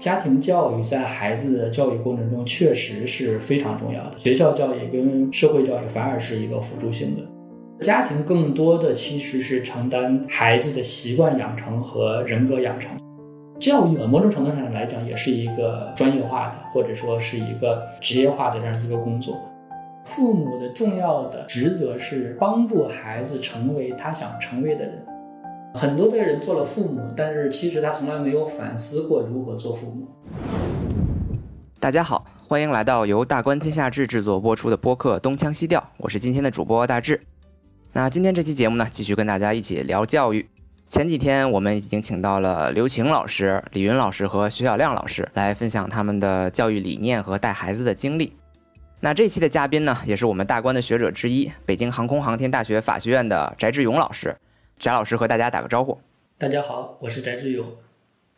家庭教育在孩子的教育过程中确实是非常重要的，学校教育跟社会教育反而是一个辅助性的。家庭更多的其实是承担孩子的习惯养成和人格养成。教育某种程度上来讲也是一个专业化的，或者说是一个职业化的这样一个工作。父母的重要的职责是帮助孩子成为他想成为的人。很多的人做了父母，但是其实他从来没有反思过如何做父母。大家好，欢迎来到由大观天下志制作播出的播客《东腔西调》，我是今天的主播大志。那今天这期节目呢，继续跟大家一起聊教育。前几天我们已经请到了刘晴老师、李云老师和徐小亮老师来分享他们的教育理念和带孩子的经历。那这期的嘉宾呢，也是我们大观的学者之一，北京航空航天大学法学院的翟志勇老师。翟老师和大家打个招呼。大家好，我是翟志勇。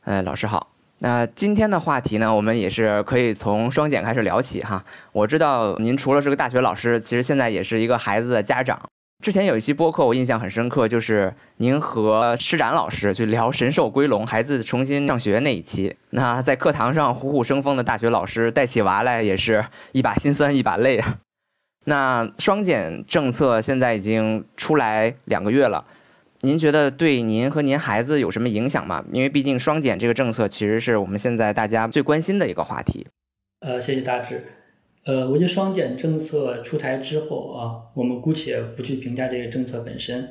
哎，老师好。那今天的话题呢，我们也是可以从双减开始聊起哈。我知道您除了是个大学老师，其实现在也是一个孩子的家长。之前有一期播客，我印象很深刻，就是您和施展老师去聊神兽归笼，孩子重新上学那一期。那在课堂上虎虎生风的大学老师带起娃来，也是一把辛酸一把泪啊。那双减政策现在已经出来两个月了。您觉得对您和您孩子有什么影响吗？因为毕竟双减这个政策其实是我们现在大家最关心的一个话题。呃，谢谢大志。呃，我觉得双减政策出台之后啊，我们姑且不去评价这个政策本身，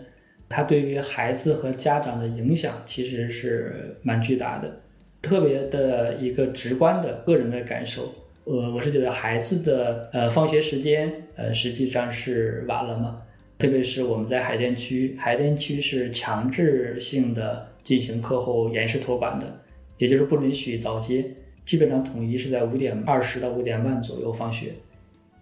它对于孩子和家长的影响其实是蛮巨大的。特别的一个直观的个人的感受，呃，我是觉得孩子的呃放学时间呃实际上是晚了嘛。特别是我们在海淀区，海淀区是强制性的进行课后延时托管的，也就是不允许早接，基本上统一是在五点二十到五点半左右放学。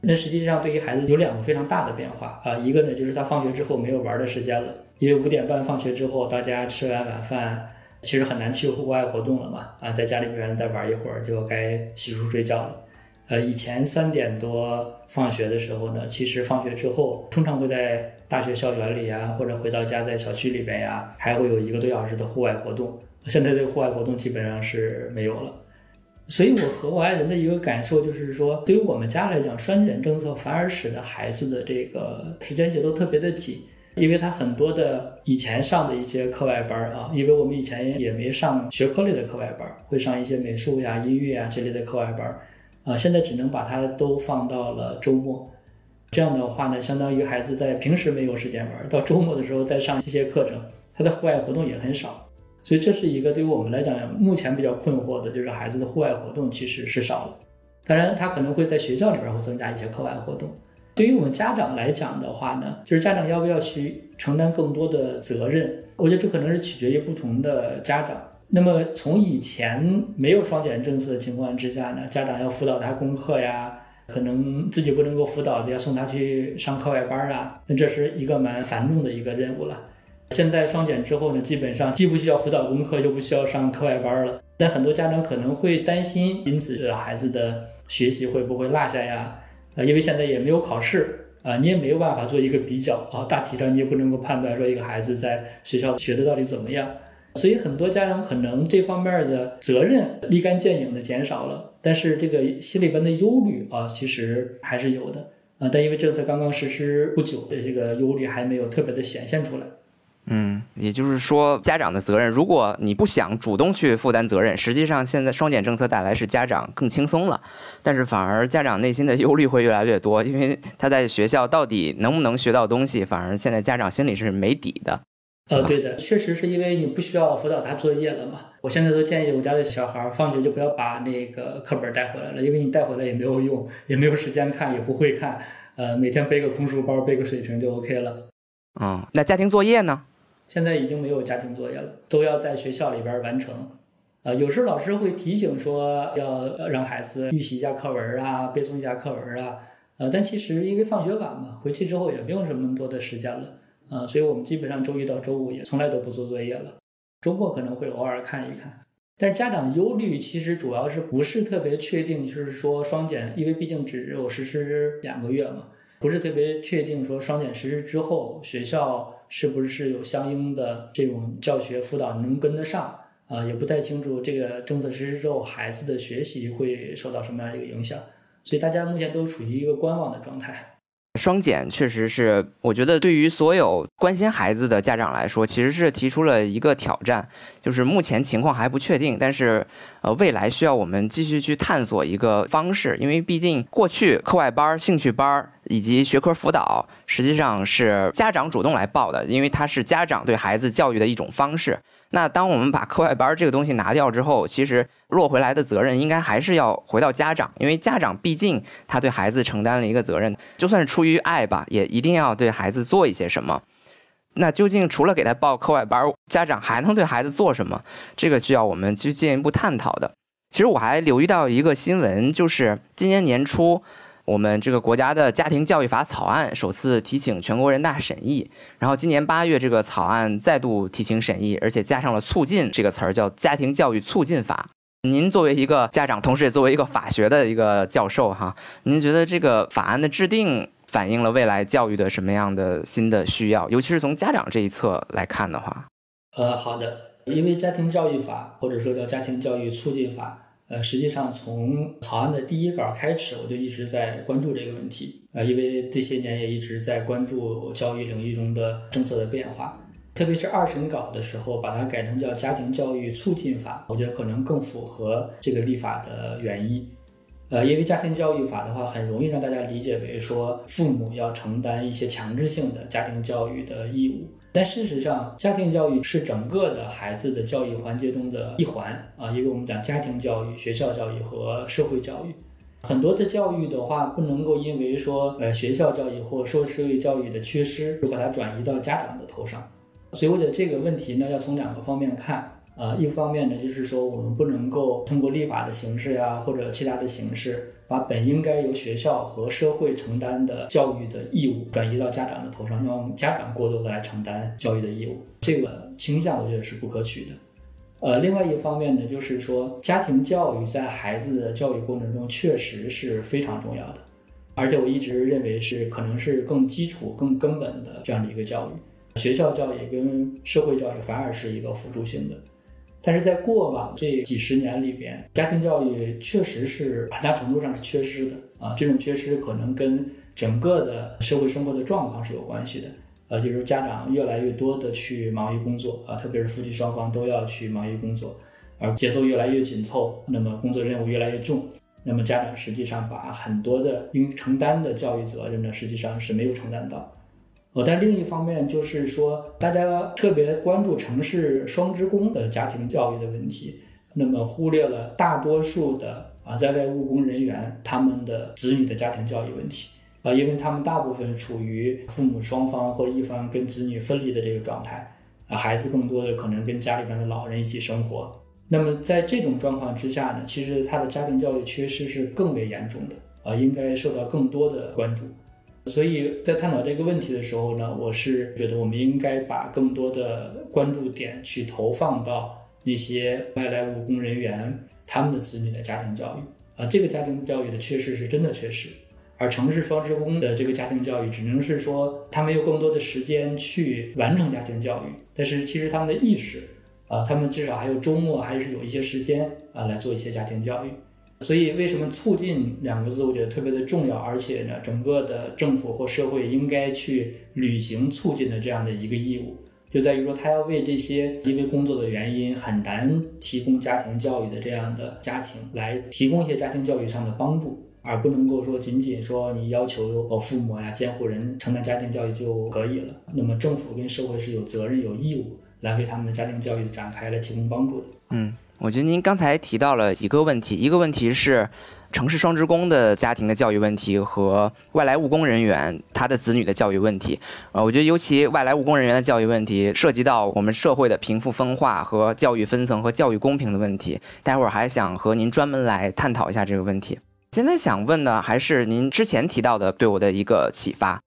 那实际上对于孩子有两个非常大的变化啊，一个呢就是他放学之后没有玩的时间了，因为五点半放学之后，大家吃完晚饭，其实很难去户外活动了嘛，啊，在家里边再玩一会儿就该洗漱睡觉了。呃，以前三点多放学的时候呢，其实放学之后通常会在大学校园里啊，或者回到家在小区里边呀，还会有一个多小时的户外活动。现在这个户外活动基本上是没有了。所以我和我爱人的一个感受就是说，对于我们家来讲，双减政策反而使得孩子的这个时间节奏特别的紧，因为他很多的以前上的一些课外班啊，因为我们以前也没上学科类的课外班，会上一些美术呀、音乐啊这类的课外班。啊，现在只能把它都放到了周末，这样的话呢，相当于孩子在平时没有时间玩，到周末的时候再上这些课程，他的户外活动也很少，所以这是一个对于我们来讲目前比较困惑的，就是孩子的户外活动其实是少了。当然，他可能会在学校里边会增加一些课外活动。对于我们家长来讲的话呢，就是家长要不要去承担更多的责任，我觉得这可能是取决于不同的家长。那么从以前没有双减政策的情况之下呢，家长要辅导他功课呀，可能自己不能够辅导，要送他去上课外班啊，那这是一个蛮繁重的一个任务了。现在双减之后呢，基本上既不需要辅导功课，又不需要上课外班了。但很多家长可能会担心，因此孩子的学习会不会落下呀？啊，因为现在也没有考试啊，你也没有办法做一个比较啊，大体上你也不能够判断说一个孩子在学校学的到底怎么样。所以很多家长可能这方面的责任立竿见影的减少了，但是这个心里边的忧虑啊，其实还是有的啊。但因为政策刚刚实施不久，这个忧虑还没有特别的显现出来。嗯，也就是说，家长的责任，如果你不想主动去负担责任，实际上现在双减政策带来是家长更轻松了，但是反而家长内心的忧虑会越来越多，因为他在学校到底能不能学到东西，反而现在家长心里是没底的。呃，对的，确实是因为你不需要辅导他作业了嘛。我现在都建议我家的小孩放学就不要把那个课本带回来了，因为你带回来也没有用，也没有时间看，也不会看。呃，每天背个空书包，背个水瓶就 OK 了。嗯，那家庭作业呢？现在已经没有家庭作业了，都要在学校里边完成。呃，有时老师会提醒说要让孩子预习一下课文啊，背诵一下课文啊。呃，但其实因为放学晚嘛，回去之后也没有什么多的时间了。啊，所以我们基本上周一到周五也从来都不做作业了，周末可能会偶尔看一看。但是家长忧虑其实主要是不是特别确定，就是说双减，因为毕竟只有实施两个月嘛，不是特别确定说双减实施之后学校是不是有相应的这种教学辅导能跟得上啊，也不太清楚这个政策实施之后孩子的学习会受到什么样一个影响，所以大家目前都处于一个观望的状态。双减确实是，我觉得对于所有关心孩子的家长来说，其实是提出了一个挑战，就是目前情况还不确定，但是呃，未来需要我们继续去探索一个方式，因为毕竟过去课外班、兴趣班以及学科辅导实际上是家长主动来报的，因为它是家长对孩子教育的一种方式。那当我们把课外班这个东西拿掉之后，其实落回来的责任应该还是要回到家长，因为家长毕竟他对孩子承担了一个责任，就算是出于爱吧，也一定要对孩子做一些什么。那究竟除了给他报课外班，家长还能对孩子做什么？这个需要我们去进一步探讨的。其实我还留意到一个新闻，就是今年年初。我们这个国家的家庭教育法草案首次提请全国人大审议，然后今年八月这个草案再度提请审议，而且加上了“促进”这个词儿，叫《家庭教育促进法》。您作为一个家长，同时也作为一个法学的一个教授，哈，您觉得这个法案的制定反映了未来教育的什么样的新的需要？尤其是从家长这一侧来看的话，呃，好的，因为《家庭教育法》或者说叫《家庭教育促进法》。呃，实际上从草案的第一稿开始，我就一直在关注这个问题啊，因为这些年也一直在关注教育领域中的政策的变化，特别是二审稿的时候，把它改成叫《家庭教育促进法》，我觉得可能更符合这个立法的原意。呃，因为家庭教育法的话，很容易让大家理解为说父母要承担一些强制性的家庭教育的义务。但事实上，家庭教育是整个的孩子的教育环节中的一环啊，因为我们讲家庭教育、学校教育和社会教育，很多的教育的话，不能够因为说呃学校教育或说社会教育的缺失，就把它转移到家长的头上。所以我觉得这个问题呢，要从两个方面看。呃，一方面呢，就是说我们不能够通过立法的形式呀，或者其他的形式，把本应该由学校和社会承担的教育的义务转移到家长的头上，让家长过多的来承担教育的义务，这个倾向我觉得是不可取的。呃，另外一方面呢，就是说家庭教育在孩子的教育过程中确实是非常重要的，而且我一直认为是可能是更基础、更根本的这样的一个教育，学校教育跟社会教育反而是一个辅助性的。但是在过往这几十年里边，家庭教育确实是很大程度上是缺失的啊。这种缺失可能跟整个的社会生活的状况是有关系的。呃，就是家长越来越多的去忙于工作啊，特别是夫妻双方都要去忙于工作，而节奏越来越紧凑，那么工作任务越来越重，那么家长实际上把很多的应承担的教育责任呢，实际上是没有承担到。但另一方面就是说，大家特别关注城市双职工的家庭教育的问题，那么忽略了大多数的啊在外务工人员他们的子女的家庭教育问题啊，因为他们大部分处于父母双方或一方跟子女分离的这个状态啊，孩子更多的可能跟家里边的老人一起生活，那么在这种状况之下呢，其实他的家庭教育缺失是更为严重的啊，应该受到更多的关注。所以在探讨这个问题的时候呢，我是觉得我们应该把更多的关注点去投放到那些外来务工人员他们的子女的家庭教育啊，这个家庭教育的缺失是真的缺失，而城市双职工的这个家庭教育只能是说他们有更多的时间去完成家庭教育，但是其实他们的意识啊，他们至少还有周末还是有一些时间啊来做一些家庭教育。所以，为什么“促进”两个字，我觉得特别的重要，而且呢，整个的政府或社会应该去履行促进的这样的一个义务，就在于说，他要为这些因为工作的原因很难提供家庭教育的这样的家庭，来提供一些家庭教育上的帮助，而不能够说仅仅说你要求呃父母呀、监护人承担家庭教育就可以了。那么，政府跟社会是有责任、有义务来为他们的家庭教育展开来提供帮助的。嗯，我觉得您刚才提到了几个问题，一个问题是城市双职工的家庭的教育问题和外来务工人员他的子女的教育问题。呃，我觉得尤其外来务工人员的教育问题涉及到我们社会的贫富分化和教育分层和教育公平的问题。待会儿还想和您专门来探讨一下这个问题。现在想问的还是您之前提到的对我的一个启发，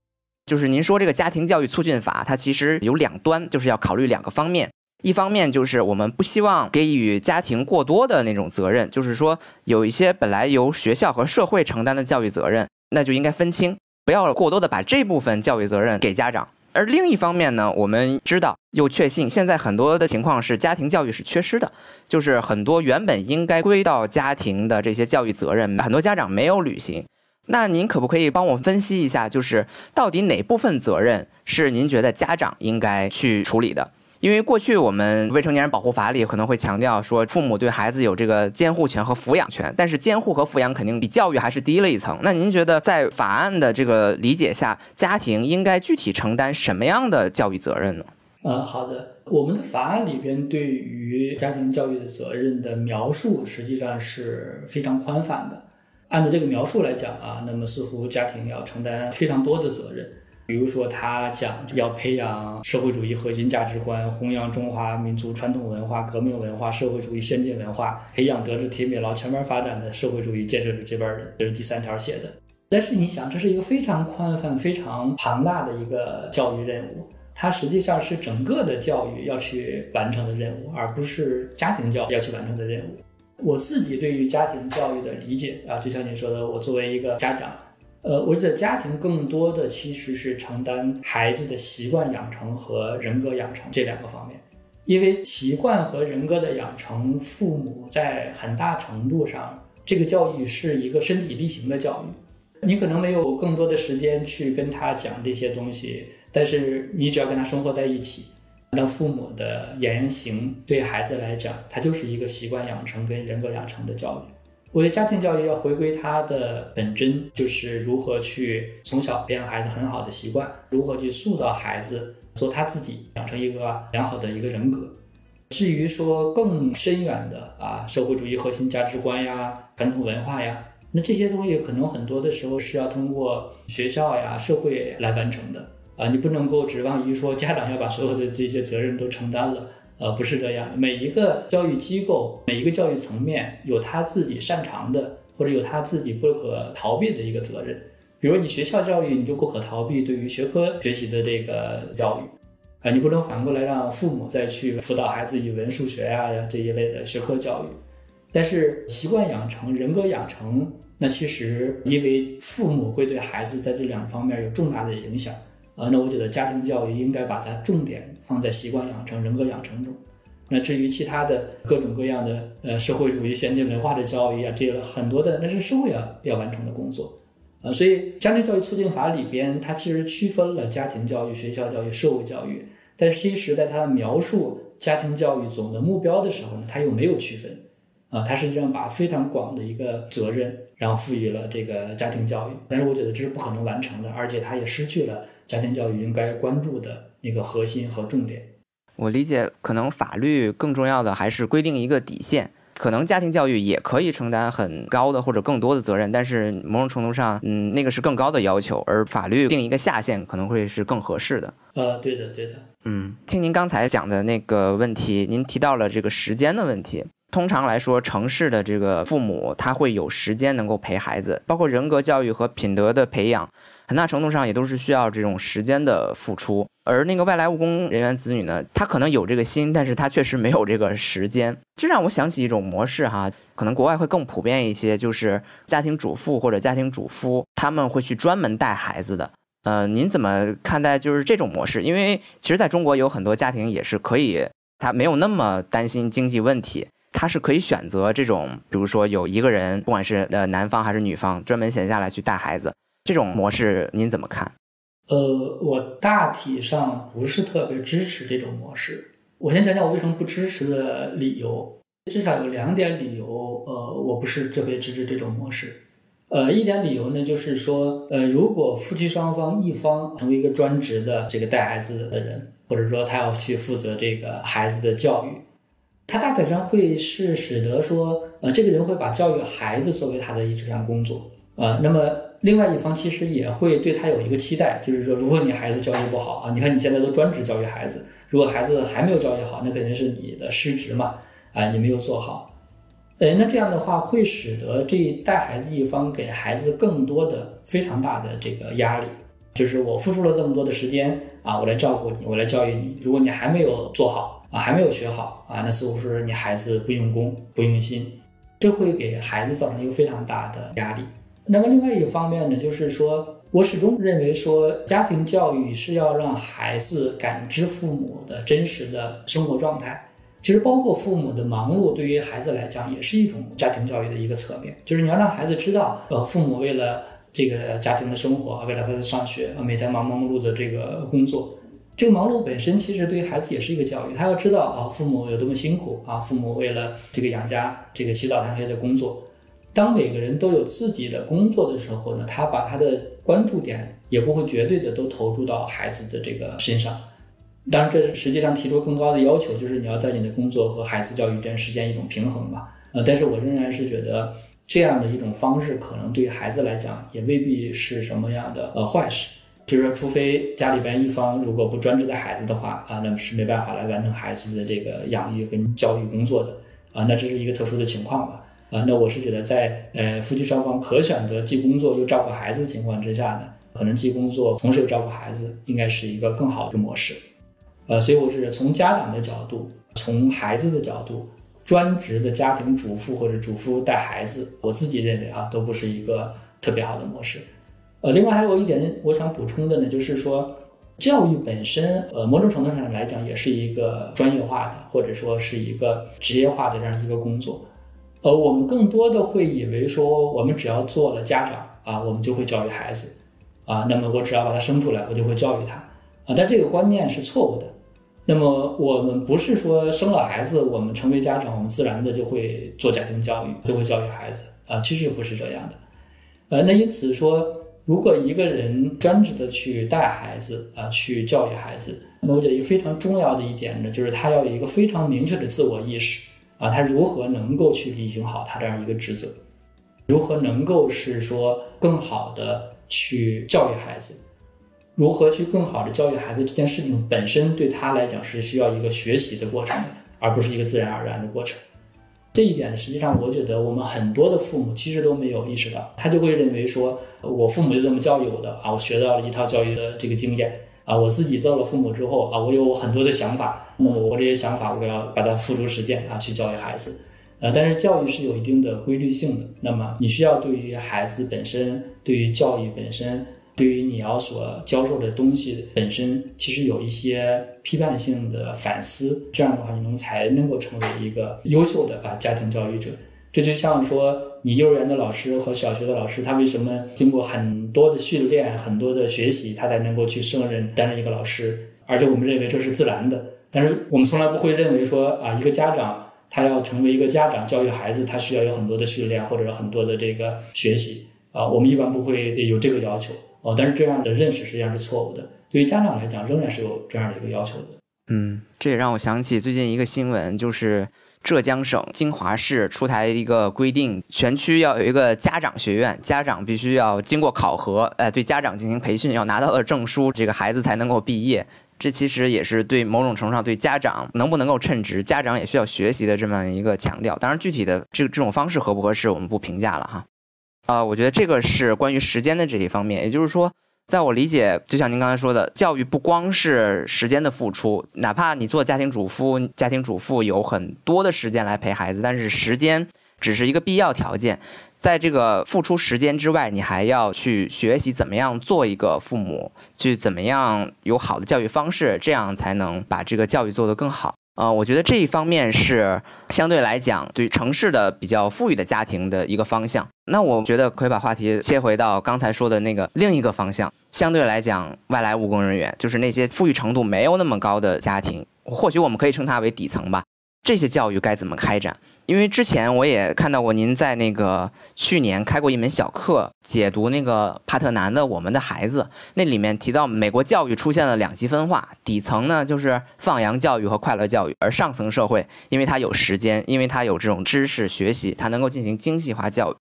就是您说这个家庭教育促进法它其实有两端，就是要考虑两个方面。一方面就是我们不希望给予家庭过多的那种责任，就是说有一些本来由学校和社会承担的教育责任，那就应该分清，不要过多的把这部分教育责任给家长。而另一方面呢，我们知道又确信，现在很多的情况是家庭教育是缺失的，就是很多原本应该归到家庭的这些教育责任，很多家长没有履行。那您可不可以帮我分析一下，就是到底哪部分责任是您觉得家长应该去处理的？因为过去我们未成年人保护法里可能会强调说，父母对孩子有这个监护权和抚养权，但是监护和抚养肯定比教育还是低了一层。那您觉得在法案的这个理解下，家庭应该具体承担什么样的教育责任呢？嗯，好的，我们的法案里边对于家庭教育的责任的描述实际上是非常宽泛的。按照这个描述来讲啊，那么似乎家庭要承担非常多的责任。比如说，他讲要培养社会主义核心价值观，弘扬中华民族传统文化、革命文化、社会主义先进文化，培养德智体美劳全面发展的社会主义建设者这边人，这是第三条写的。但是你想，这是一个非常宽泛、非常庞大的一个教育任务，它实际上是整个的教育要去完成的任务，而不是家庭教育要去完成的任务。我自己对于家庭教育的理解啊，就像你说的，我作为一个家长。呃，我觉得家庭更多的其实是承担孩子的习惯养成和人格养成这两个方面，因为习惯和人格的养成，父母在很大程度上，这个教育是一个身体力行的教育。你可能没有更多的时间去跟他讲这些东西，但是你只要跟他生活在一起，那父母的言行对孩子来讲，他就是一个习惯养成跟人格养成的教育。我觉得家庭教育要回归它的本真，就是如何去从小培养孩子很好的习惯，如何去塑造孩子做他自己，养成一个良好的一个人格。至于说更深远的啊，社会主义核心价值观呀、传统文化呀，那这些东西可能很多的时候是要通过学校呀、社会来完成的啊，你不能够指望于说家长要把所有的这些责任都承担了。呃，不是这样的。每一个教育机构，每一个教育层面，有他自己擅长的，或者有他自己不可逃避的一个责任。比如你学校教育，你就不可逃避对于学科学习的这个教育，啊，你不能反过来让父母再去辅导孩子语文、数学呀这一类的学科教育。但是习惯养成、人格养成，那其实因为父母会对孩子在这两方面有重大的影响。啊，那我觉得家庭教育应该把它重点放在习惯养成、人格养成中。那至于其他的各种各样的呃社会主义先进文化的教育啊，这个很多的那是社会要要完成的工作。啊，所以家庭教育促进法里边它其实区分了家庭教育、学校教育、社会教育，但是其实在它描述家庭教育总的目标的时候呢，它又没有区分。啊，它实际上把非常广的一个责任，然后赋予了这个家庭教育，但是我觉得这是不可能完成的，而且它也失去了。家庭教育应该关注的一个核心和重点，我理解，可能法律更重要的还是规定一个底线。可能家庭教育也可以承担很高的或者更多的责任，但是某种程度上，嗯，那个是更高的要求，而法律定一个下限可能会是更合适的。呃，对的，对的。嗯，听您刚才讲的那个问题，您提到了这个时间的问题。通常来说，城市的这个父母他会有时间能够陪孩子，包括人格教育和品德的培养。很大程度上也都是需要这种时间的付出，而那个外来务工人员子女呢，他可能有这个心，但是他确实没有这个时间。这让我想起一种模式哈，可能国外会更普遍一些，就是家庭主妇或者家庭主夫，他们会去专门带孩子的。呃，您怎么看待就是这种模式？因为其实在中国有很多家庭也是可以，他没有那么担心经济问题，他是可以选择这种，比如说有一个人，不管是呃男方还是女方，专门闲下来去带孩子。这种模式您怎么看？呃，我大体上不是特别支持这种模式。我先讲讲我为什么不支持的理由，至少有两点理由。呃，我不是特别支持这种模式。呃，一点理由呢，就是说，呃，如果夫妻双方一方成为一个专职的这个带孩子的人，或者说他要去负责这个孩子的教育，他大体上会是使得说，呃，这个人会把教育孩子作为他的一项工作。啊，那么另外一方其实也会对他有一个期待，就是说，如果你孩子教育不好啊，你看你现在都专职教育孩子，如果孩子还没有教育好，那肯定是你的失职嘛，啊，你没有做好，哎，那这样的话会使得这带孩子一方给孩子更多的非常大的这个压力，就是我付出了这么多的时间啊，我来照顾你，我来教育你，如果你还没有做好啊，还没有学好啊，那似乎是你孩子不用功、不用心，这会给孩子造成一个非常大的压力。那么另外一方面呢，就是说，我始终认为说，家庭教育是要让孩子感知父母的真实的生活状态。其实，包括父母的忙碌，对于孩子来讲，也是一种家庭教育的一个侧面。就是你要让孩子知道，呃，父母为了这个家庭的生活，为了他的上学，每天忙忙碌碌的这个工作，这个忙碌本身其实对于孩子也是一个教育。他要知道啊，父母有多么辛苦啊，父母为了这个养家，这个起早贪黑的工作。当每个人都有自己的工作的时候呢，他把他的关注点也不会绝对的都投注到孩子的这个身上。当然，这实际上提出更高的要求，就是你要在你的工作和孩子教育之间实现一种平衡嘛。呃，但是我仍然是觉得这样的一种方式，可能对于孩子来讲也未必是什么样的呃坏事。就是说，除非家里边一方如果不专职在孩子的话啊，那么是没办法来完成孩子的这个养育跟教育工作的啊，那这是一个特殊的情况吧。啊，那我是觉得在呃夫妻双方可选择既工作又照顾孩子的情况之下呢，可能既工作同时又照顾孩子，应该是一个更好的模式。呃，所以我是从家长的角度，从孩子的角度，专职的家庭主妇或者主妇带孩子，我自己认为啊，都不是一个特别好的模式。呃，另外还有一点我想补充的呢，就是说教育本身，呃，某种程度上来讲也是一个专业化的，或者说是一个职业化的这样一个工作。呃，我们更多的会以为说，我们只要做了家长啊，我们就会教育孩子啊，那么我只要把他生出来，我就会教育他啊，但这个观念是错误的。那么我们不是说生了孩子，我们成为家长，我们自然的就会做家庭教育，就会教育孩子啊，其实不是这样的。呃，那因此说，如果一个人专职的去带孩子啊，去教育孩子，那么我觉得一个非常重要的一点呢，就是他要有一个非常明确的自我意识啊，他如何能够去履行好他这样一个职责，如何能够是说更好的去教育孩子。如何去更好的教育孩子这件事情本身对他来讲是需要一个学习的过程的，而不是一个自然而然的过程。这一点实际上我觉得我们很多的父母其实都没有意识到，他就会认为说，我父母就这么教育我的啊，我学到了一套教育的这个经验啊，我自己做了父母之后啊，我有很多的想法，那么我这些想法我要把它付诸实践啊，去教育孩子。呃，但是教育是有一定的规律性的，那么你需要对于孩子本身，对于教育本身。对于你要所教授的东西本身，其实有一些批判性的反思，这样的话，你能才能够成为一个优秀的啊家庭教育者。这就像说，你幼儿园的老师和小学的老师，他为什么经过很多的训练、很多的学习，他才能够去胜任担任一个老师？而且我们认为这是自然的，但是我们从来不会认为说啊，一个家长他要成为一个家长教育孩子，他需要有很多的训练或者很多的这个学习啊，我们一般不会有这个要求。哦，但是这样的认识实际上是错误的。对于家长来讲，仍然是有这样的一个要求的。嗯，这也让我想起最近一个新闻，就是浙江省金华市出台一个规定，全区要有一个家长学院，家长必须要经过考核，哎，对家长进行培训，要拿到了证书，这个孩子才能够毕业。这其实也是对某种程度上对家长能不能够称职，家长也需要学习的这么一个强调。当然，具体的这这种方式合不合适，我们不评价了哈。啊，我觉得这个是关于时间的这一方面，也就是说，在我理解，就像您刚才说的，教育不光是时间的付出，哪怕你做家庭主妇，家庭主妇有很多的时间来陪孩子，但是时间只是一个必要条件，在这个付出时间之外，你还要去学习怎么样做一个父母，去怎么样有好的教育方式，这样才能把这个教育做得更好。啊，我觉得这一方面是相对来讲对城市的比较富裕的家庭的一个方向。那我觉得可以把话题切回到刚才说的那个另一个方向，相对来讲，外来务工人员就是那些富裕程度没有那么高的家庭，或许我们可以称它为底层吧。这些教育该怎么开展？因为之前我也看到过您在那个去年开过一门小课，解读那个帕特南的《我们的孩子》，那里面提到美国教育出现了两极分化，底层呢就是放羊教育和快乐教育，而上层社会因为它有时间，因为它有这种知识学习，它能够进行精细化教育。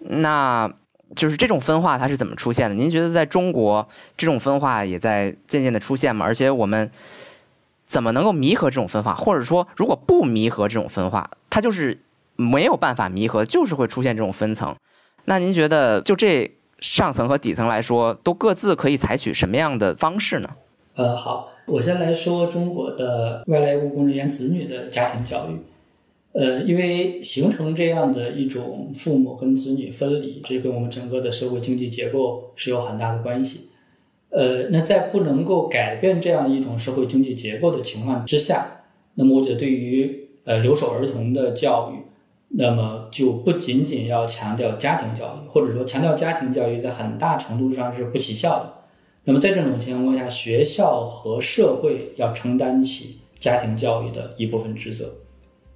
那就是这种分化它是怎么出现的？您觉得在中国这种分化也在渐渐的出现吗？而且我们。怎么能够弥合这种分化？或者说，如果不弥合这种分化，它就是没有办法弥合，就是会出现这种分层。那您觉得，就这上层和底层来说，都各自可以采取什么样的方式呢？呃，好，我先来说中国的外来务工人员子女的家庭教育。呃，因为形成这样的一种父母跟子女分离，这跟我们整个的社会经济结构是有很大的关系。呃，那在不能够改变这样一种社会经济结构的情况之下，那么我觉得对于呃留守儿童的教育，那么就不仅仅要强调家庭教育，或者说强调家庭教育在很大程度上是不起效的。那么在这种情况下，学校和社会要承担起家庭教育的一部分职责。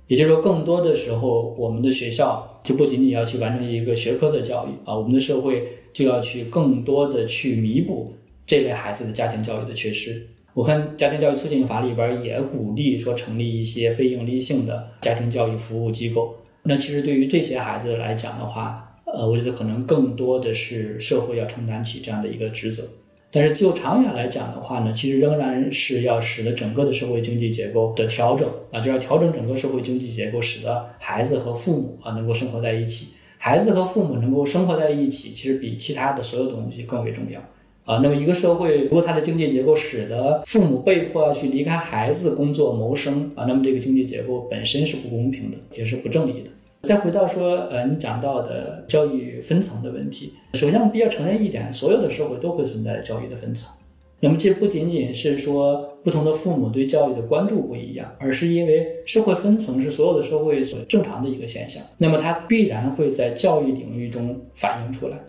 也就是说，更多的时候，我们的学校就不仅仅要去完成一个学科的教育啊，我们的社会就要去更多的去弥补这类孩子的家庭教育的缺失。我看家庭教育促进法里边也鼓励说成立一些非营利性的家庭教育服务机构。那其实对于这些孩子来讲的话，呃，我觉得可能更多的是社会要承担起这样的一个职责。但是就长远来讲的话呢，其实仍然是要使得整个的社会经济结构的调整啊，就要调整整个社会经济结构，使得孩子和父母啊能够生活在一起。孩子和父母能够生活在一起，其实比其他的所有东西更为重要啊。那么一个社会如果它的经济结构使得父母被迫要去离开孩子工作谋生啊，那么这个经济结构本身是不公平的，也是不正义的。再回到说，呃，你讲到的教育分层的问题，首先我们必须要承认一点，所有的社会都会存在教育的分层。那么，这不仅仅是说不同的父母对教育的关注不一样，而是因为社会分层是所有的社会所正常的一个现象。那么，它必然会在教育领域中反映出来。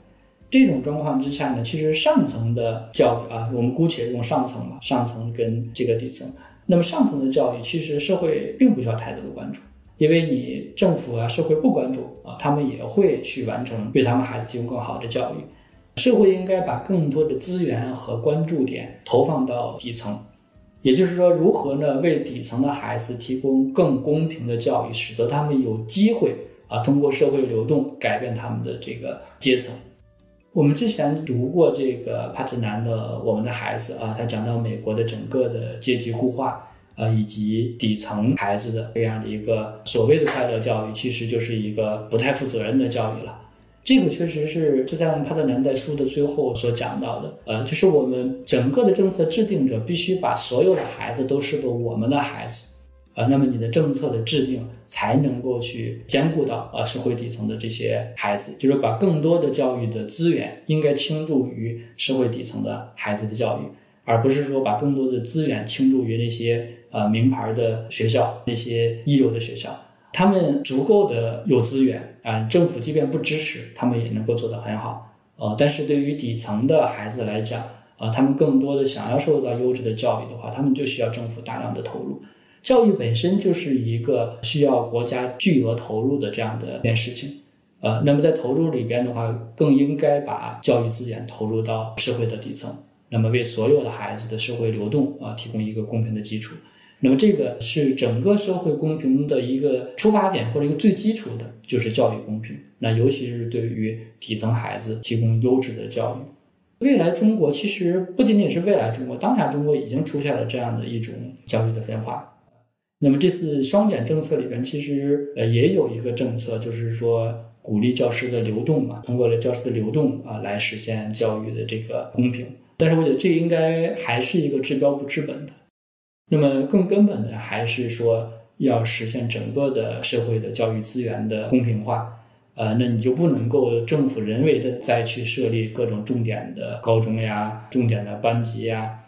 这种状况之下呢，其实上层的教育啊，我们姑且用上层吧，上层跟这个底层。那么，上层的教育其实社会并不需要太多的关注。因为你政府啊、社会不关注啊，他们也会去完成为他们孩子提供更好的教育。社会应该把更多的资源和关注点投放到底层，也就是说，如何呢为底层的孩子提供更公平的教育，使得他们有机会啊通过社会流动改变他们的这个阶层。我们之前读过这个帕特南的《我们的孩子》啊，他讲到美国的整个的阶级固化。呃，以及底层孩子的这样的一个所谓的快乐教育，其实就是一个不太负责任的教育了。这个确实是就在我们帕特南在书的最后所讲到的。呃，就是我们整个的政策制定者必须把所有的孩子都视作我们的孩子，啊，那么你的政策的制定才能够去兼顾到呃社会底层的这些孩子，就是把更多的教育的资源应该倾注于社会底层的孩子的教育，而不是说把更多的资源倾注于那些。呃，名牌的学校，那些一流的学校，他们足够的有资源啊，政府即便不支持，他们也能够做得很好。呃，但是对于底层的孩子来讲，啊，他们更多的想要受到优质的教育的话，他们就需要政府大量的投入。教育本身就是一个需要国家巨额投入的这样的一件事情。呃，那么在投入里边的话，更应该把教育资源投入到社会的底层，那么为所有的孩子的社会流动啊提供一个公平的基础。那么这个是整个社会公平的一个出发点，或者一个最基础的，就是教育公平。那尤其是对于底层孩子提供优质的教育。未来中国其实不仅仅是未来中国，当下中国已经出现了这样的一种教育的分化。那么这次双减政策里边，其实呃也有一个政策，就是说鼓励教师的流动嘛，通过了教师的流动啊来实现教育的这个公平。但是我觉得这应该还是一个治标不治本的。那么更根本的还是说要实现整个的社会的教育资源的公平化，呃，那你就不能够政府人为的再去设立各种重点的高中呀、重点的班级呀，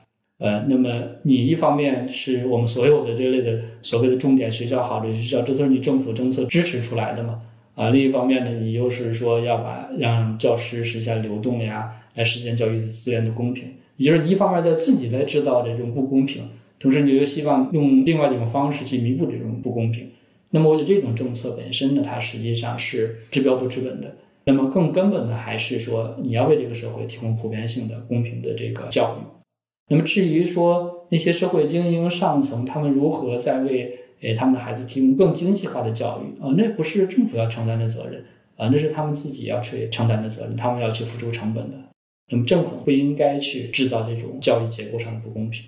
呃，那么你一方面是我们所有的这类的所谓的重点学校、好的学校，这都是你政府政策支持出来的嘛，啊，另一方面呢，你又是说要把让教师实现流动呀，来实现教育资源的公平，也就是一方面在自己在制造这种不公平。同时，你又希望用另外一种方式去弥补这种不公平。那么，我觉得这种政策本身呢，它实际上是治标不治本的。那么，更根本的还是说，你要为这个社会提供普遍性的、公平的这个教育。那么，至于说那些社会精英上层，他们如何在为诶他们的孩子提供更精细化的教育啊？那不是政府要承担的责任啊，那是他们自己要去承担的责任，他们要去付出成本的。那么，政府不应该去制造这种教育结构上的不公平。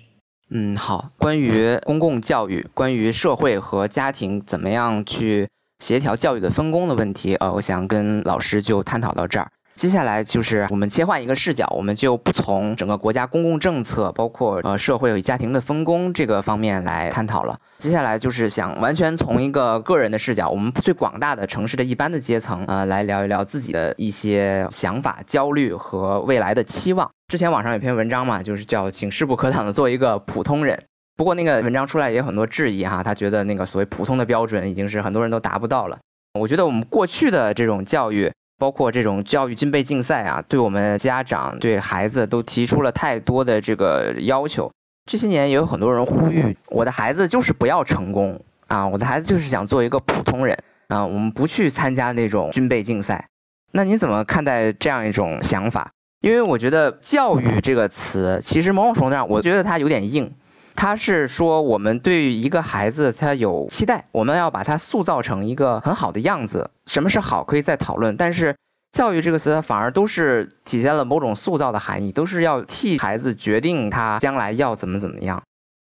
嗯，好。关于公共教育，关于社会和家庭怎么样去协调教育的分工的问题，呃，我想跟老师就探讨到这儿。接下来就是我们切换一个视角，我们就不从整个国家公共政策，包括呃社会与家庭的分工这个方面来探讨了。接下来就是想完全从一个个人的视角，我们最广大的城市的一般的阶层啊，来聊一聊自己的一些想法、焦虑和未来的期望。之前网上有篇文章嘛，就是叫“请势不可挡的做一个普通人”。不过那个文章出来也有很多质疑哈，他觉得那个所谓普通的标准已经是很多人都达不到了。我觉得我们过去的这种教育。包括这种教育军备竞赛啊，对我们家长、对孩子都提出了太多的这个要求。这些年也有很多人呼吁，我的孩子就是不要成功啊，我的孩子就是想做一个普通人啊，我们不去参加那种军备竞赛。那你怎么看待这样一种想法？因为我觉得“教育”这个词，其实某种程度上，我觉得它有点硬。他是说，我们对于一个孩子，他有期待，我们要把他塑造成一个很好的样子。什么是好，可以再讨论。但是，教育这个词反而都是体现了某种塑造的含义，都是要替孩子决定他将来要怎么怎么样。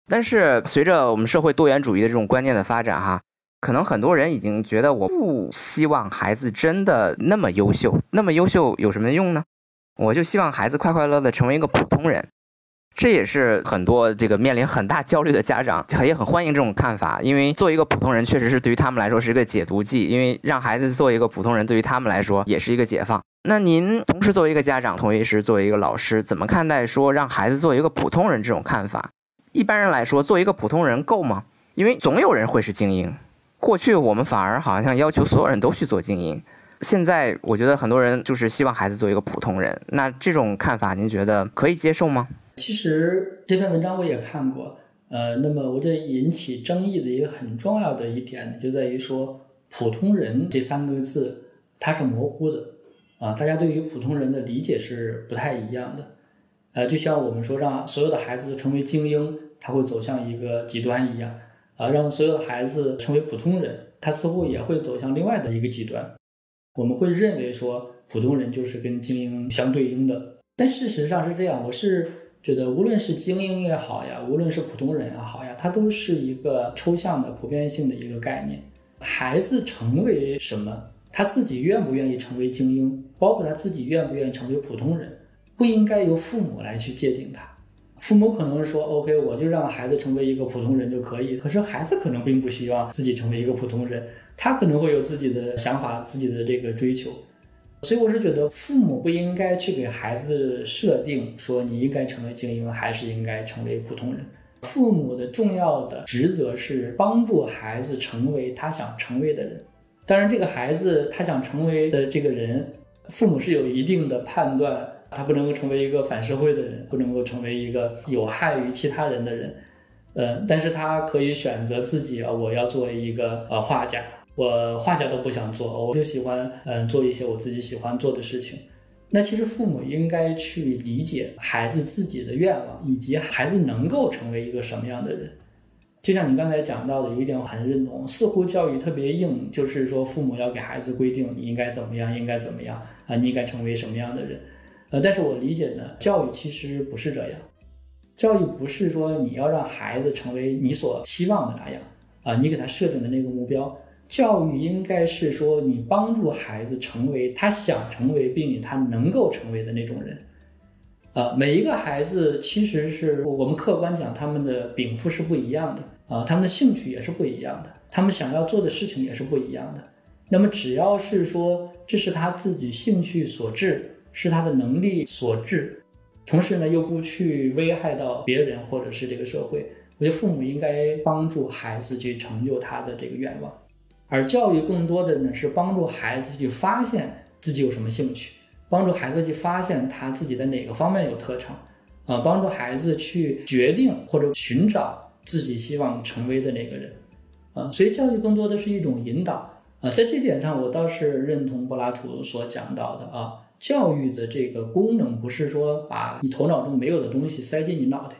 但是，随着我们社会多元主义的这种观念的发展，哈，可能很多人已经觉得，我不希望孩子真的那么优秀，那么优秀有什么用呢？我就希望孩子快快乐乐成为一个普通人。这也是很多这个面临很大焦虑的家长也很欢迎这种看法，因为做一个普通人确实是对于他们来说是一个解毒剂，因为让孩子做一个普通人对于他们来说也是一个解放。那您同时作为一个家长，同时作为一个老师，怎么看待说让孩子做一个普通人这种看法？一般人来说，做一个普通人够吗？因为总有人会是精英。过去我们反而好像要求所有人都去做精英，现在我觉得很多人就是希望孩子做一个普通人。那这种看法您觉得可以接受吗？其实这篇文章我也看过，呃，那么我觉得引起争议的一个很重要的一点呢，就在于说“普通人”这三个字它是模糊的，啊，大家对于普通人的理解是不太一样的，呃，就像我们说让所有的孩子成为精英，他会走向一个极端一样，啊，让所有的孩子成为普通人，他似乎也会走向另外的一个极端。我们会认为说普通人就是跟精英相对应的，但事实上是这样，我是。觉得无论是精英也好呀，无论是普通人也好呀，它都是一个抽象的、普遍性的一个概念。孩子成为什么，他自己愿不愿意成为精英，包括他自己愿不愿意成为普通人，不应该由父母来去界定他。父母可能说：“OK，我就让孩子成为一个普通人就可以。”可是孩子可能并不希望自己成为一个普通人，他可能会有自己的想法、自己的这个追求。所以我是觉得，父母不应该去给孩子设定说你应该成为精英，还是应该成为普通人。父母的重要的职责是帮助孩子成为他想成为的人。当然，这个孩子他想成为的这个人，父母是有一定的判断，他不能够成为一个反社会的人，不能够成为一个有害于其他人的人。呃，但是他可以选择自己啊，我要做一个呃画家。我画家都不想做，我就喜欢嗯做一些我自己喜欢做的事情。那其实父母应该去理解孩子自己的愿望，以及孩子能够成为一个什么样的人。就像你刚才讲到的，有一点我很认同，似乎教育特别硬，就是说父母要给孩子规定你应该怎么样，应该怎么样啊，你应该成为什么样的人。呃，但是我理解呢，教育其实不是这样，教育不是说你要让孩子成为你所希望的那样啊，你给他设定的那个目标。教育应该是说，你帮助孩子成为他想成为，并且他能够成为的那种人。啊，每一个孩子其实是我们客观讲，他们的禀赋是不一样的啊，他们的兴趣也是不一样的，他们想要做的事情也是不一样的。那么，只要是说这是他自己兴趣所致，是他的能力所致，同时呢又不去危害到别人或者是这个社会，我觉得父母应该帮助孩子去成就他的这个愿望。而教育更多的呢，是帮助孩子去发现自己有什么兴趣，帮助孩子去发现他自己在哪个方面有特长，啊，帮助孩子去决定或者寻找自己希望成为的那个人，啊，所以教育更多的是一种引导，啊，在这点上我倒是认同柏拉图所讲到的啊，教育的这个功能不是说把你头脑中没有的东西塞进你脑袋，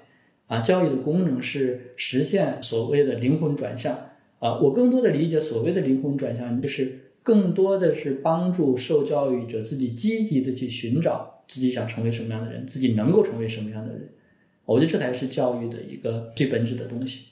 啊，教育的功能是实现所谓的灵魂转向。啊，我更多的理解所谓的灵魂转向，就是更多的是帮助受教育者自己积极的去寻找自己想成为什么样的人，自己能够成为什么样的人。我觉得这才是教育的一个最本质的东西。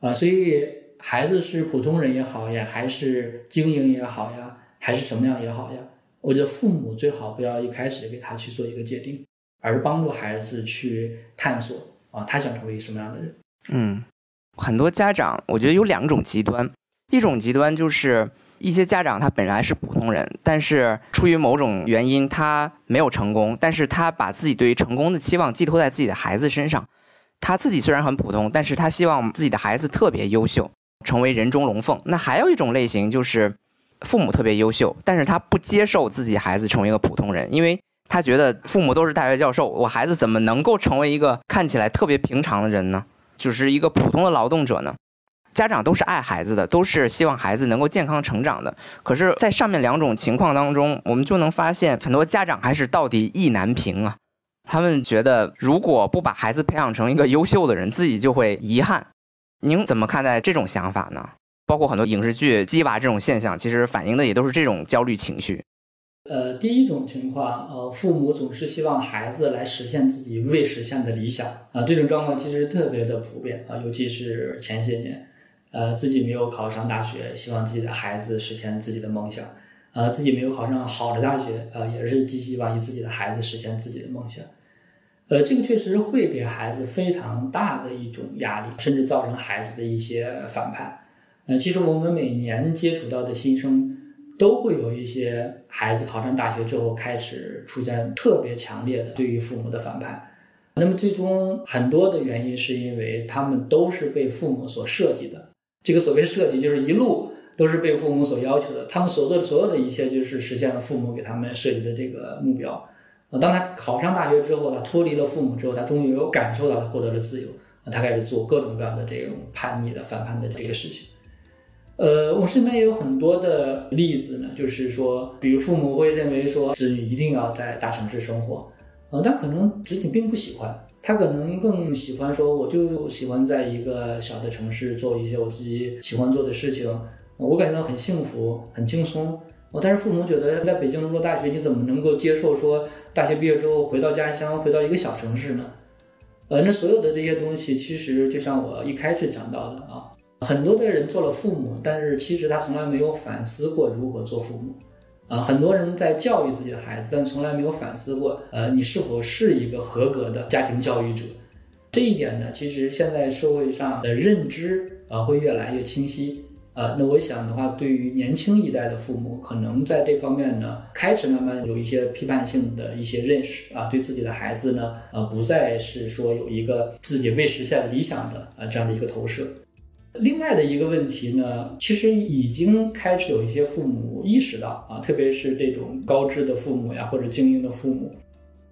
啊，所以孩子是普通人也好呀，还是精英也好呀，还是什么样也好呀，我觉得父母最好不要一开始给他去做一个界定，而是帮助孩子去探索啊，他想成为什么样的人。嗯，很多家长，我觉得有两种极端，一种极端就是一些家长他本来是普通人，但是出于某种原因他没有成功，但是他把自己对于成功的期望寄托在自己的孩子身上，他自己虽然很普通，但是他希望自己的孩子特别优秀，成为人中龙凤。那还有一种类型就是。父母特别优秀，但是他不接受自己孩子成为一个普通人，因为他觉得父母都是大学教授，我孩子怎么能够成为一个看起来特别平常的人呢？就是一个普通的劳动者呢？家长都是爱孩子的，都是希望孩子能够健康成长的。可是，在上面两种情况当中，我们就能发现很多家长还是到底意难平啊。他们觉得，如果不把孩子培养成一个优秀的人，自己就会遗憾。您怎么看待这种想法呢？包括很多影视剧鸡娃这种现象，其实反映的也都是这种焦虑情绪。呃，第一种情况，呃，父母总是希望孩子来实现自己未实现的理想啊，这种状况其实特别的普遍啊，尤其是前些年，呃，自己没有考上大学，希望自己的孩子实现自己的梦想，呃，自己没有考上好的大学，呃，也是寄希望于自己的孩子实现自己的梦想，呃，这个确实会给孩子非常大的一种压力，甚至造成孩子的一些反叛。呃，其实我们每年接触到的新生，都会有一些孩子考上大学之后开始出现特别强烈的对于父母的反叛。那么最终很多的原因是因为他们都是被父母所设计的。这个所谓设计，就是一路都是被父母所要求的。他们所做的所有的一切，就是实现了父母给他们设计的这个目标。当他考上大学之后，他脱离了父母之后，他终于有感受到他获得了自由，他开始做各种各样的这种叛逆的、反叛的这个事情。呃，我身边也有很多的例子呢，就是说，比如父母会认为说，子女一定要在大城市生活，呃，但可能子女并不喜欢，他可能更喜欢说，我就喜欢在一个小的城市做一些我自己喜欢做的事情，我感觉到很幸福、很轻松。但是父母觉得在北京读大学，你怎么能够接受说大学毕业之后回到家乡，回到一个小城市呢？呃，那所有的这些东西，其实就像我一开始讲到的啊。很多的人做了父母，但是其实他从来没有反思过如何做父母，啊，很多人在教育自己的孩子，但从来没有反思过，呃，你是否是一个合格的家庭教育者？这一点呢，其实现在社会上的认知啊会越来越清晰，啊，那我想的话，对于年轻一代的父母，可能在这方面呢，开始慢慢有一些批判性的一些认识啊，对自己的孩子呢，呃，不再是说有一个自己未实现理想的啊这样的一个投射。另外的一个问题呢，其实已经开始有一些父母意识到啊，特别是这种高知的父母呀，或者精英的父母，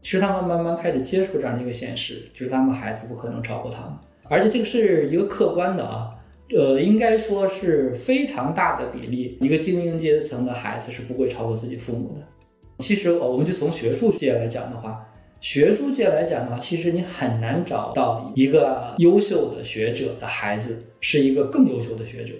其实他们慢慢开始接受这样的一个现实，就是他们孩子不可能超过他们，而且这个是一个客观的啊，呃，应该说是非常大的比例，一个精英阶层的孩子是不会超过自己父母的。其实我们就从学术界来讲的话。学术界来讲的话，其实你很难找到一个优秀的学者的孩子是一个更优秀的学者，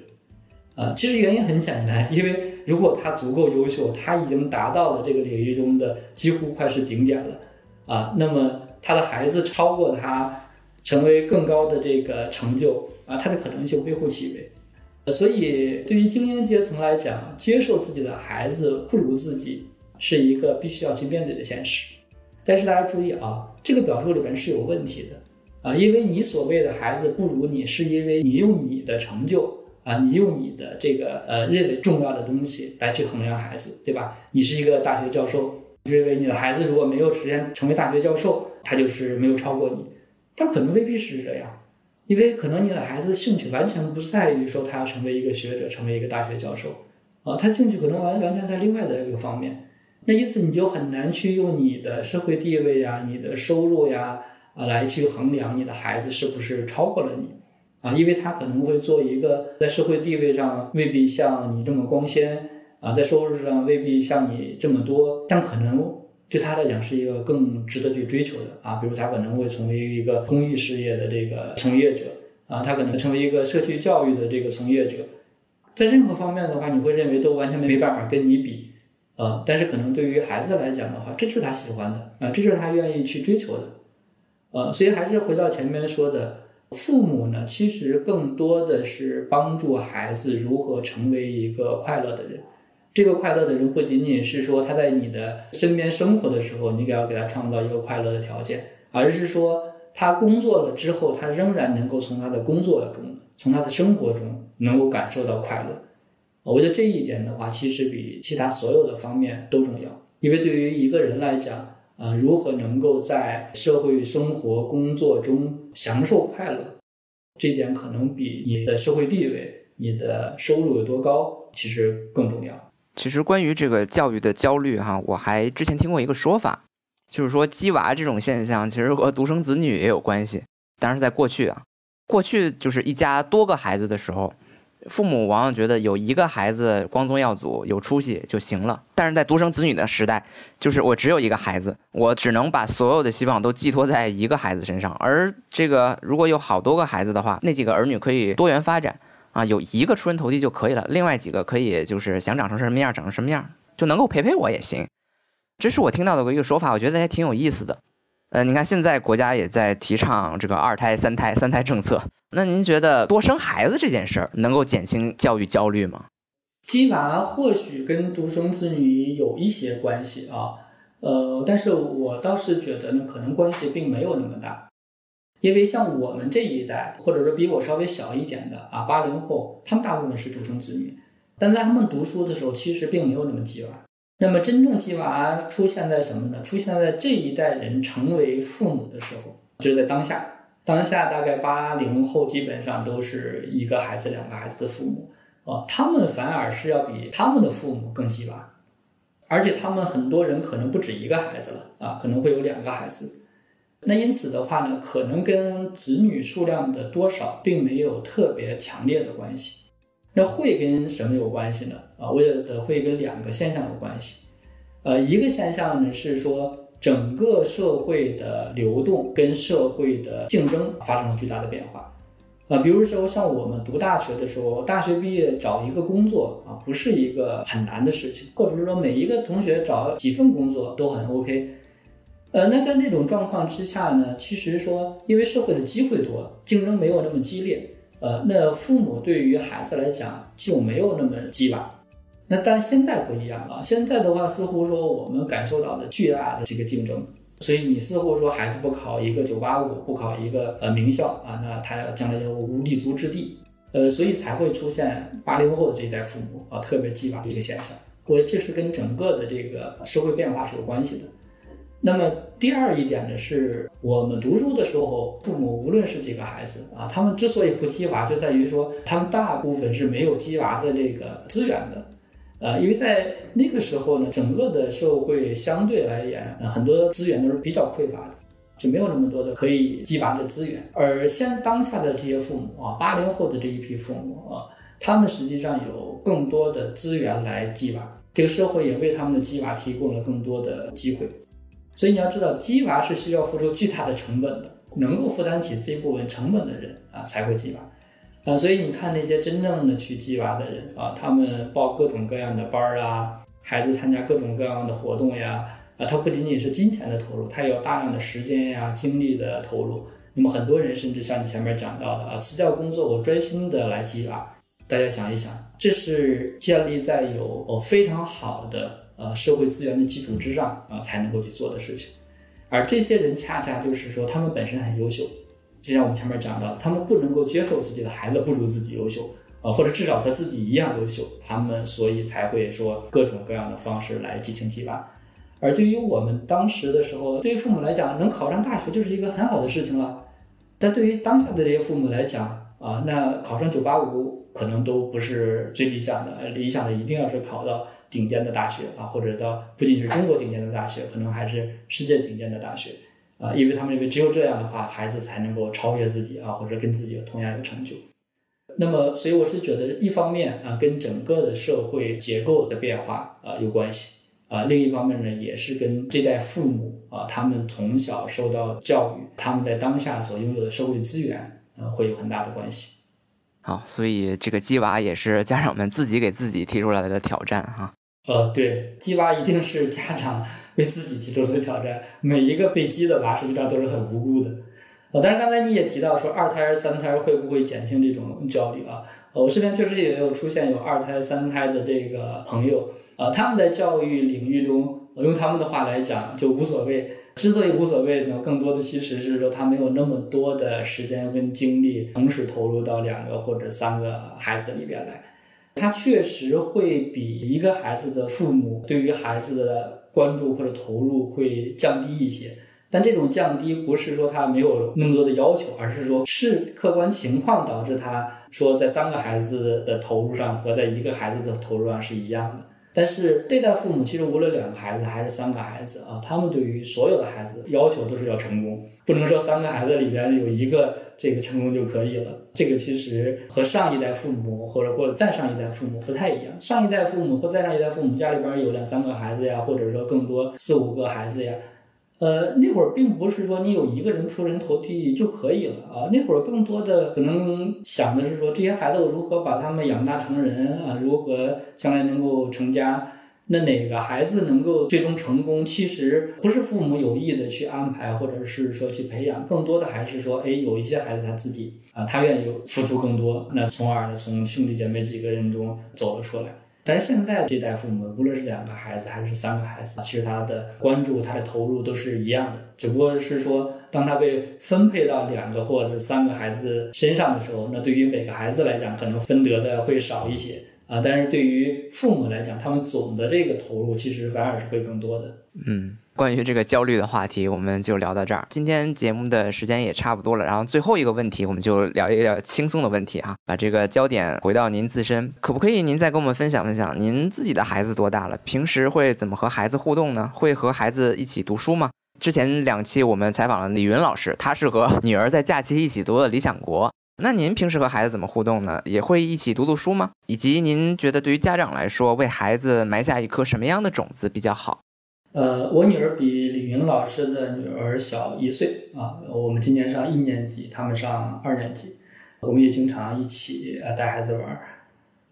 啊，其实原因很简单，因为如果他足够优秀，他已经达到了这个领域中的几乎快是顶点了，啊，那么他的孩子超过他，成为更高的这个成就，啊，他的可能性微乎其微，所以对于精英阶层来讲，接受自己的孩子不如自己，是一个必须要去面对的现实。但是大家注意啊，这个表述里边是有问题的啊，因为你所谓的孩子不如你，是因为你用你的成就啊，你用你的这个呃认为重要的东西来去衡量孩子，对吧？你是一个大学教授，认为你的孩子如果没有实现成为大学教授，他就是没有超过你，但可能未必是这样，因为可能你的孩子兴趣完全不在于说他要成为一个学者，成为一个大学教授啊，他兴趣可能完完全在另外的一个方面。那因此你就很难去用你的社会地位呀、你的收入呀来去衡量你的孩子是不是超过了你。啊，因为他可能会做一个在社会地位上未必像你这么光鲜啊，在收入上未必像你这么多，但可能对他来讲是一个更值得去追求的。啊，比如他可能会成为一个公益事业的这个从业者。啊，他可能成为一个社区教育的这个从业者，在任何方面的话，你会认为都完全没办法跟你比。啊，但是可能对于孩子来讲的话，这就是他喜欢的。啊，这就是他愿意去追求的，呃，所以还是回到前面说的，父母呢，其实更多的是帮助孩子如何成为一个快乐的人，这个快乐的人不仅仅是说他在你的身边生活的时候，你给要给他创造一个快乐的条件，而是说他工作了之后，他仍然能够从他的工作中，从他的生活中能够感受到快乐。我觉得这一点的话，其实比其他所有的方面都重要，因为对于一个人来讲，啊，如何能够在社会生活工作中享受快乐，这点可能比你的社会地位、你的收入有多高，其实更重要。其实关于这个教育的焦虑，哈，我还之前听过一个说法，就是说鸡娃这种现象其实和独生子女也有关系。当然是在过去啊，过去就是一家多个孩子的时候，父母往往觉得有一个孩子光宗耀祖、有出息就行了。但是在独生子女的时代，就是我只有一个孩子，我只能把所有的希望都寄托在一个孩子身上。而这个如果有好多个孩子的话，那几个儿女可以多元发展。啊，有一个出人头地就可以了，另外几个可以就是想长成什么样长成什么样，就能够陪陪我也行。这是我听到的一个说法，我觉得还挺有意思的。呃，你看现在国家也在提倡这个二胎、三胎、三胎政策，那您觉得多生孩子这件事儿能够减轻教育焦虑吗？鸡娃或许跟独生子女有一些关系啊，呃，但是我倒是觉得呢，可能关系并没有那么大。因为像我们这一代，或者说比我稍微小一点的啊，八零后，他们大部分是独生子女，但在他们读书的时候，其实并没有那么鸡娃。那么真正鸡娃出现在什么呢？出现在这一代人成为父母的时候，就是在当下。当下大概八零后基本上都是一个孩子、两个孩子的父母啊，他们反而是要比他们的父母更鸡娃，而且他们很多人可能不止一个孩子了啊，可能会有两个孩子。那因此的话呢，可能跟子女数量的多少并没有特别强烈的关系。那会跟什么有关系呢？啊，我觉得会跟两个现象有关系。呃，一个现象呢是说，整个社会的流动跟社会的竞争发生了巨大的变化。啊，比如说像我们读大学的时候，大学毕业找一个工作啊，不是一个很难的事情，或者是说每一个同学找几份工作都很 OK。呃，那在那种状况之下呢，其实说，因为社会的机会多，竞争没有那么激烈，呃，那父母对于孩子来讲就没有那么鸡娃。那但现在不一样了，现在的话似乎说我们感受到的巨大的这个竞争，所以你似乎说孩子不考一个九八五，不考一个呃名校啊，那他将来就无立足之地，呃，所以才会出现八零后的这一代父母啊特别鸡娃的一个现象。我这是跟整个的这个社会变化是有关系的。那么第二一点呢，是我们读书的时候，父母无论是几个孩子啊，他们之所以不鸡娃，就在于说他们大部分是没有鸡娃的这个资源的，呃，因为在那个时候呢，整个的社会相对来言，很多资源都是比较匮乏的，就没有那么多的可以鸡娃的资源。而现当下的这些父母啊，八零后的这一批父母啊，他们实际上有更多的资源来鸡娃，这个社会也为他们的鸡娃提供了更多的机会。所以你要知道，鸡娃是需要付出巨大的成本的，能够负担起这一部分成本的人啊，才会鸡娃，啊，所以你看那些真正的去鸡娃的人啊，他们报各种各样的班儿啊，孩子参加各种各样的活动呀，啊，他不仅仅是金钱的投入，他也有大量的时间呀、精力的投入。那么很多人甚至像你前面讲到的啊，辞掉工作，我专心的来鸡娃。大家想一想，这是建立在有非常好的。呃，社会资源的基础之上啊，才能够去做的事情，而这些人恰恰就是说，他们本身很优秀，就像我们前面讲到，他们不能够接受自己的孩子不如自己优秀啊，或者至少和自己一样优秀，他们所以才会说各种各样的方式来激情激发。而对于我们当时的时候，对于父母来讲，能考上大学就是一个很好的事情了，但对于当下的这些父母来讲啊，那考上九八五可能都不是最理想的，理想的一定要是考到。顶尖的大学啊，或者到不仅是中国顶尖的大学，可能还是世界顶尖的大学啊，因为他们认为只有这样的话，孩子才能够超越自己啊，或者跟自己同样有成就。那么，所以我是觉得，一方面啊，跟整个的社会结构的变化啊有关系啊，另一方面呢，也是跟这代父母啊，他们从小受到教育，他们在当下所拥有的社会资源啊，会有很大的关系。好，所以这个鸡娃也是家长们自己给自己提出来的挑战哈。呃，对，鸡娃一定是家长 为自己提出的挑战。每一个被鸡的娃，实际上都是很无辜的。呃，但是刚才你也提到说二胎、三胎会不会减轻这种焦虑啊？我身边确实也有出现有二胎、三胎的这个朋友，啊，他们在教育领域中，用他们的话来讲就无所谓。之所以无所谓呢，更多的其实是说他没有那么多的时间跟精力同时投入到两个或者三个孩子里边来。他确实会比一个孩子的父母对于孩子的关注或者投入会降低一些，但这种降低不是说他没有那么多的要求，而是说是客观情况导致他说在三个孩子的投入上和在一个孩子的投入上是一样的。但是这代父母其实无论两个孩子还是三个孩子啊，他们对于所有的孩子要求都是要成功，不能说三个孩子里边有一个这个成功就可以了。这个其实和上一代父母或者或者再上一代父母不太一样。上一代父母或再上一代父母家里边有两三个孩子呀，或者说更多四五个孩子呀。呃，那会儿并不是说你有一个人出人头地就可以了啊，那会儿更多的可能想的是说这些孩子我如何把他们养大成人啊，如何将来能够成家，那哪个孩子能够最终成功，其实不是父母有意的去安排或者是说去培养，更多的还是说，哎，有一些孩子他自己啊，他愿意付出更多，那从而呢从兄弟姐妹几个人中走了出来。但是现在这代父母，无论是两个孩子还是三个孩子，其实他的关注、他的投入都是一样的，只不过是说，当他被分配到两个或者三个孩子身上的时候，那对于每个孩子来讲，可能分得的会少一些啊。但是对于父母来讲，他们总的这个投入其实反而是会更多的。嗯。关于这个焦虑的话题，我们就聊到这儿。今天节目的时间也差不多了，然后最后一个问题，我们就聊一聊轻松的问题哈，把这个焦点回到您自身，可不可以您再跟我们分享分享，您自己的孩子多大了？平时会怎么和孩子互动呢？会和孩子一起读书吗？之前两期我们采访了李云老师，他是和女儿在假期一起读的《理想国》。那您平时和孩子怎么互动呢？也会一起读读书吗？以及您觉得对于家长来说，为孩子埋下一颗什么样的种子比较好？呃，我女儿比李云老师的女儿小一岁啊。我们今年上一年级，他们上二年级。我们也经常一起呃带孩子玩。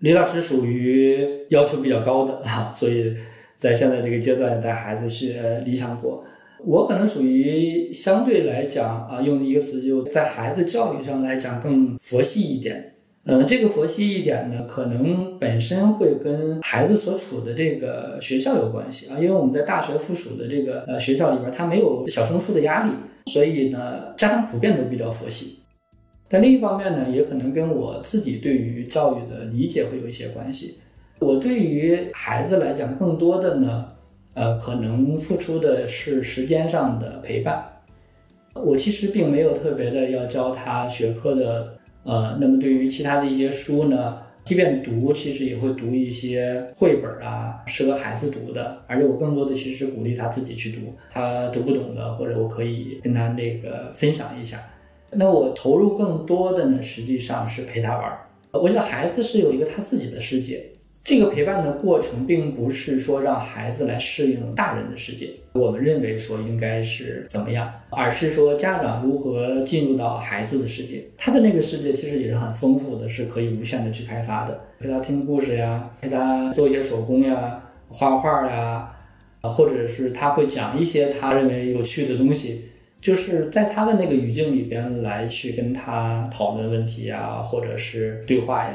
李老师属于要求比较高的啊，所以在现在这个阶段带孩子学理想国。我可能属于相对来讲啊，用一个词就在孩子教育上来讲更佛系一点。嗯，这个佛系一点呢，可能本身会跟孩子所处的这个学校有关系啊，因为我们在大学附属的这个呃学校里边，他没有小升初的压力，所以呢，家长普遍都比较佛系。但另一方面呢，也可能跟我自己对于教育的理解会有一些关系。我对于孩子来讲，更多的呢，呃，可能付出的是时间上的陪伴。我其实并没有特别的要教他学科的。呃，那么对于其他的一些书呢，即便读，其实也会读一些绘本啊，适合孩子读的。而且我更多的其实是鼓励他自己去读，他读不懂的，或者我可以跟他那个分享一下。那我投入更多的呢，实际上是陪他玩。我觉得孩子是有一个他自己的世界。这个陪伴的过程，并不是说让孩子来适应大人的世界，我们认为说应该是怎么样，而是说家长如何进入到孩子的世界，他的那个世界其实也是很丰富的，是可以无限的去开发的。陪他听故事呀，陪他做一些手工呀，画画呀，或者是他会讲一些他认为有趣的东西，就是在他的那个语境里边来去跟他讨论问题呀，或者是对话呀。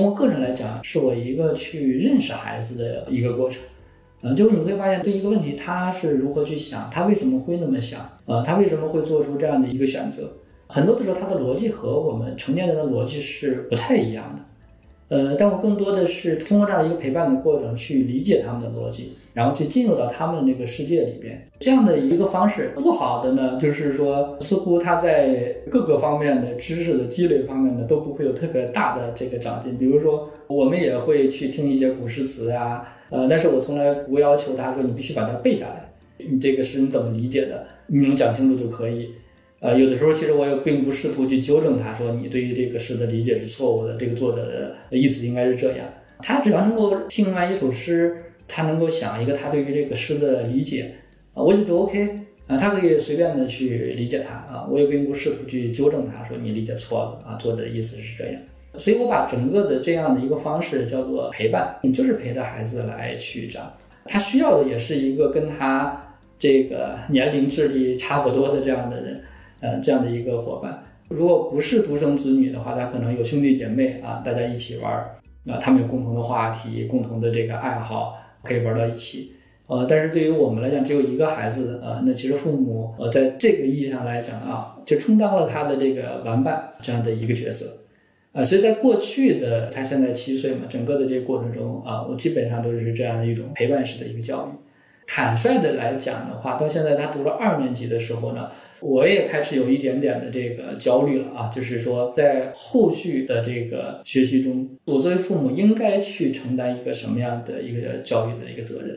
从我个人来讲，是我一个去认识孩子的一个过程。嗯，就你会发现，对一个问题，他是如何去想，他为什么会那么想，呃，他为什么会做出这样的一个选择？很多的时候，他的逻辑和我们成年人的逻辑是不太一样的。呃，但我更多的是通过这样一个陪伴的过程去理解他们的逻辑，然后去进入到他们那个世界里边。这样的一个方式不好的呢，就是说似乎他在各个方面的知识的积累方面呢都不会有特别大的这个长进。比如说，我们也会去听一些古诗词啊，呃，但是我从来不要求他说你必须把它背下来，你这个诗你怎么理解的，你能讲清楚就可以。呃，有的时候其实我也并不试图去纠正他，说你对于这个诗的理解是错误的，这个作者的意思应该是这样。他只要能够听完一首诗，他能够想一个他对于这个诗的理解，啊，我就觉得 OK 啊，他可以随便的去理解它啊，我也并不试图去纠正他，说你理解错了啊，作者的意思是这样。所以我把整个的这样的一个方式叫做陪伴，你就是陪着孩子来去长，他需要的也是一个跟他这个年龄智力差不多的这样的人。呃这样的一个伙伴。如果不是独生子女的话，他可能有兄弟姐妹啊，大家一起玩儿啊，他们有共同的话题、共同的这个爱好，可以玩到一起。呃，但是对于我们来讲，只有一个孩子，呃，那其实父母，呃，在这个意义上来讲啊，就充当了他的这个玩伴这样的一个角色，啊，所以在过去的他现在七岁嘛，整个的这个过程中啊，我基本上都是这样的一种陪伴式的一个教育。坦率的来讲的话，到现在他读了二年级的时候呢，我也开始有一点点的这个焦虑了啊，就是说在后续的这个学习中，我作为父母应该去承担一个什么样的一个教育的一个责任？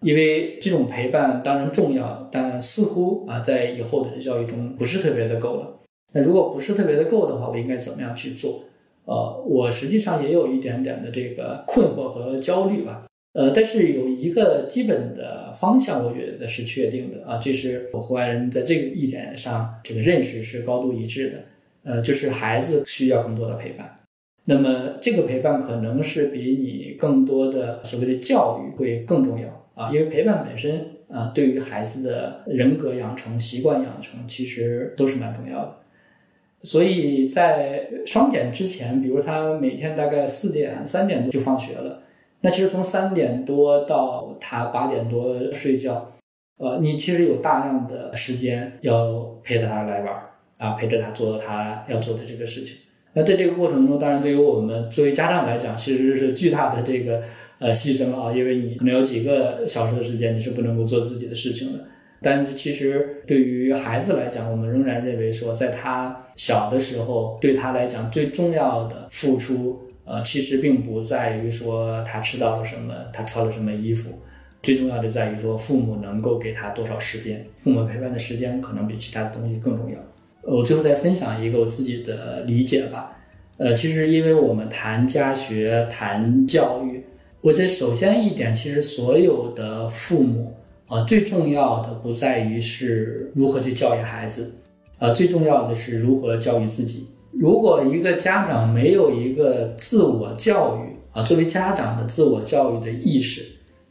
因为这种陪伴当然重要，但似乎啊，在以后的教育中不是特别的够了。那如果不是特别的够的话，我应该怎么样去做？呃，我实际上也有一点点的这个困惑和焦虑吧。呃，但是有一个基本的方向，我觉得是确定的啊，这是我和外人在这个一点上这个认识是高度一致的。呃，就是孩子需要更多的陪伴，那么这个陪伴可能是比你更多的所谓的教育会更重要啊，因为陪伴本身啊，对于孩子的人格养成、习惯养成，其实都是蛮重要的。所以在双减之前，比如他每天大概四点、三点多就放学了。那其实从三点多到他八点多睡觉，呃，你其实有大量的时间要陪着他来玩儿啊，陪着他做他要做的这个事情。那在这个过程中，当然对于我们作为家长来讲，其实是巨大的这个呃牺牲啊，因为你可能有几个小时的时间你是不能够做自己的事情的。但其实对于孩子来讲，我们仍然认为说，在他小的时候，对他来讲最重要的付出。呃，其实并不在于说他吃到了什么，他穿了什么衣服，最重要的在于说父母能够给他多少时间，父母陪伴的时间可能比其他的东西更重要。我最后再分享一个我自己的理解吧。呃，其实因为我们谈家学、谈教育，我觉得首先一点，其实所有的父母啊，最重要的不在于是如何去教育孩子，呃，最重要的是如何教育自己。如果一个家长没有一个自我教育啊，作为家长的自我教育的意识，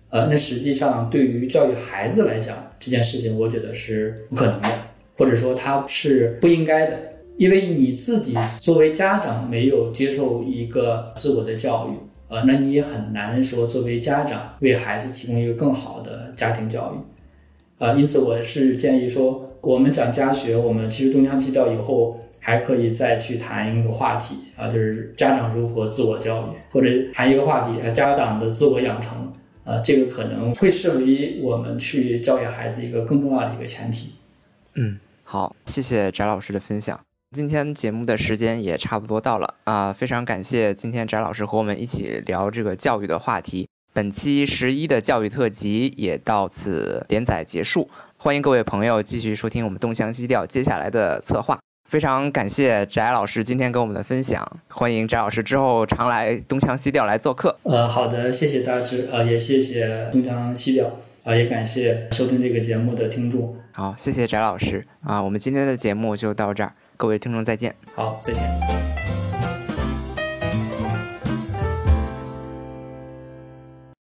呃，那实际上对于教育孩子来讲，这件事情我觉得是不可能的，或者说他是不应该的，因为你自己作为家长没有接受一个自我的教育，呃，那你也很难说作为家长为孩子提供一个更好的家庭教育，啊，因此我是建议说，我们讲家学，我们其实中央基调以后。还可以再去谈一个话题啊，就是家长如何自我教育，或者谈一个话题，家长的自我养成，呃，这个可能会是为我们去教育孩子一个更重要的一个前提。嗯，好，谢谢翟老师的分享。今天节目的时间也差不多到了啊，非常感谢今天翟老师和我们一起聊这个教育的话题。本期十一的教育特辑也到此连载结束，欢迎各位朋友继续收听我们东腔西调接下来的策划。非常感谢翟老师今天跟我们的分享，欢迎翟老师之后常来东腔西调来做客。呃，好的，谢谢大志，呃，也谢谢东腔西调，啊，也感谢收听这个节目的听众。好，谢谢翟老师，啊，我们今天的节目就到这儿，各位听众再见。好，再见。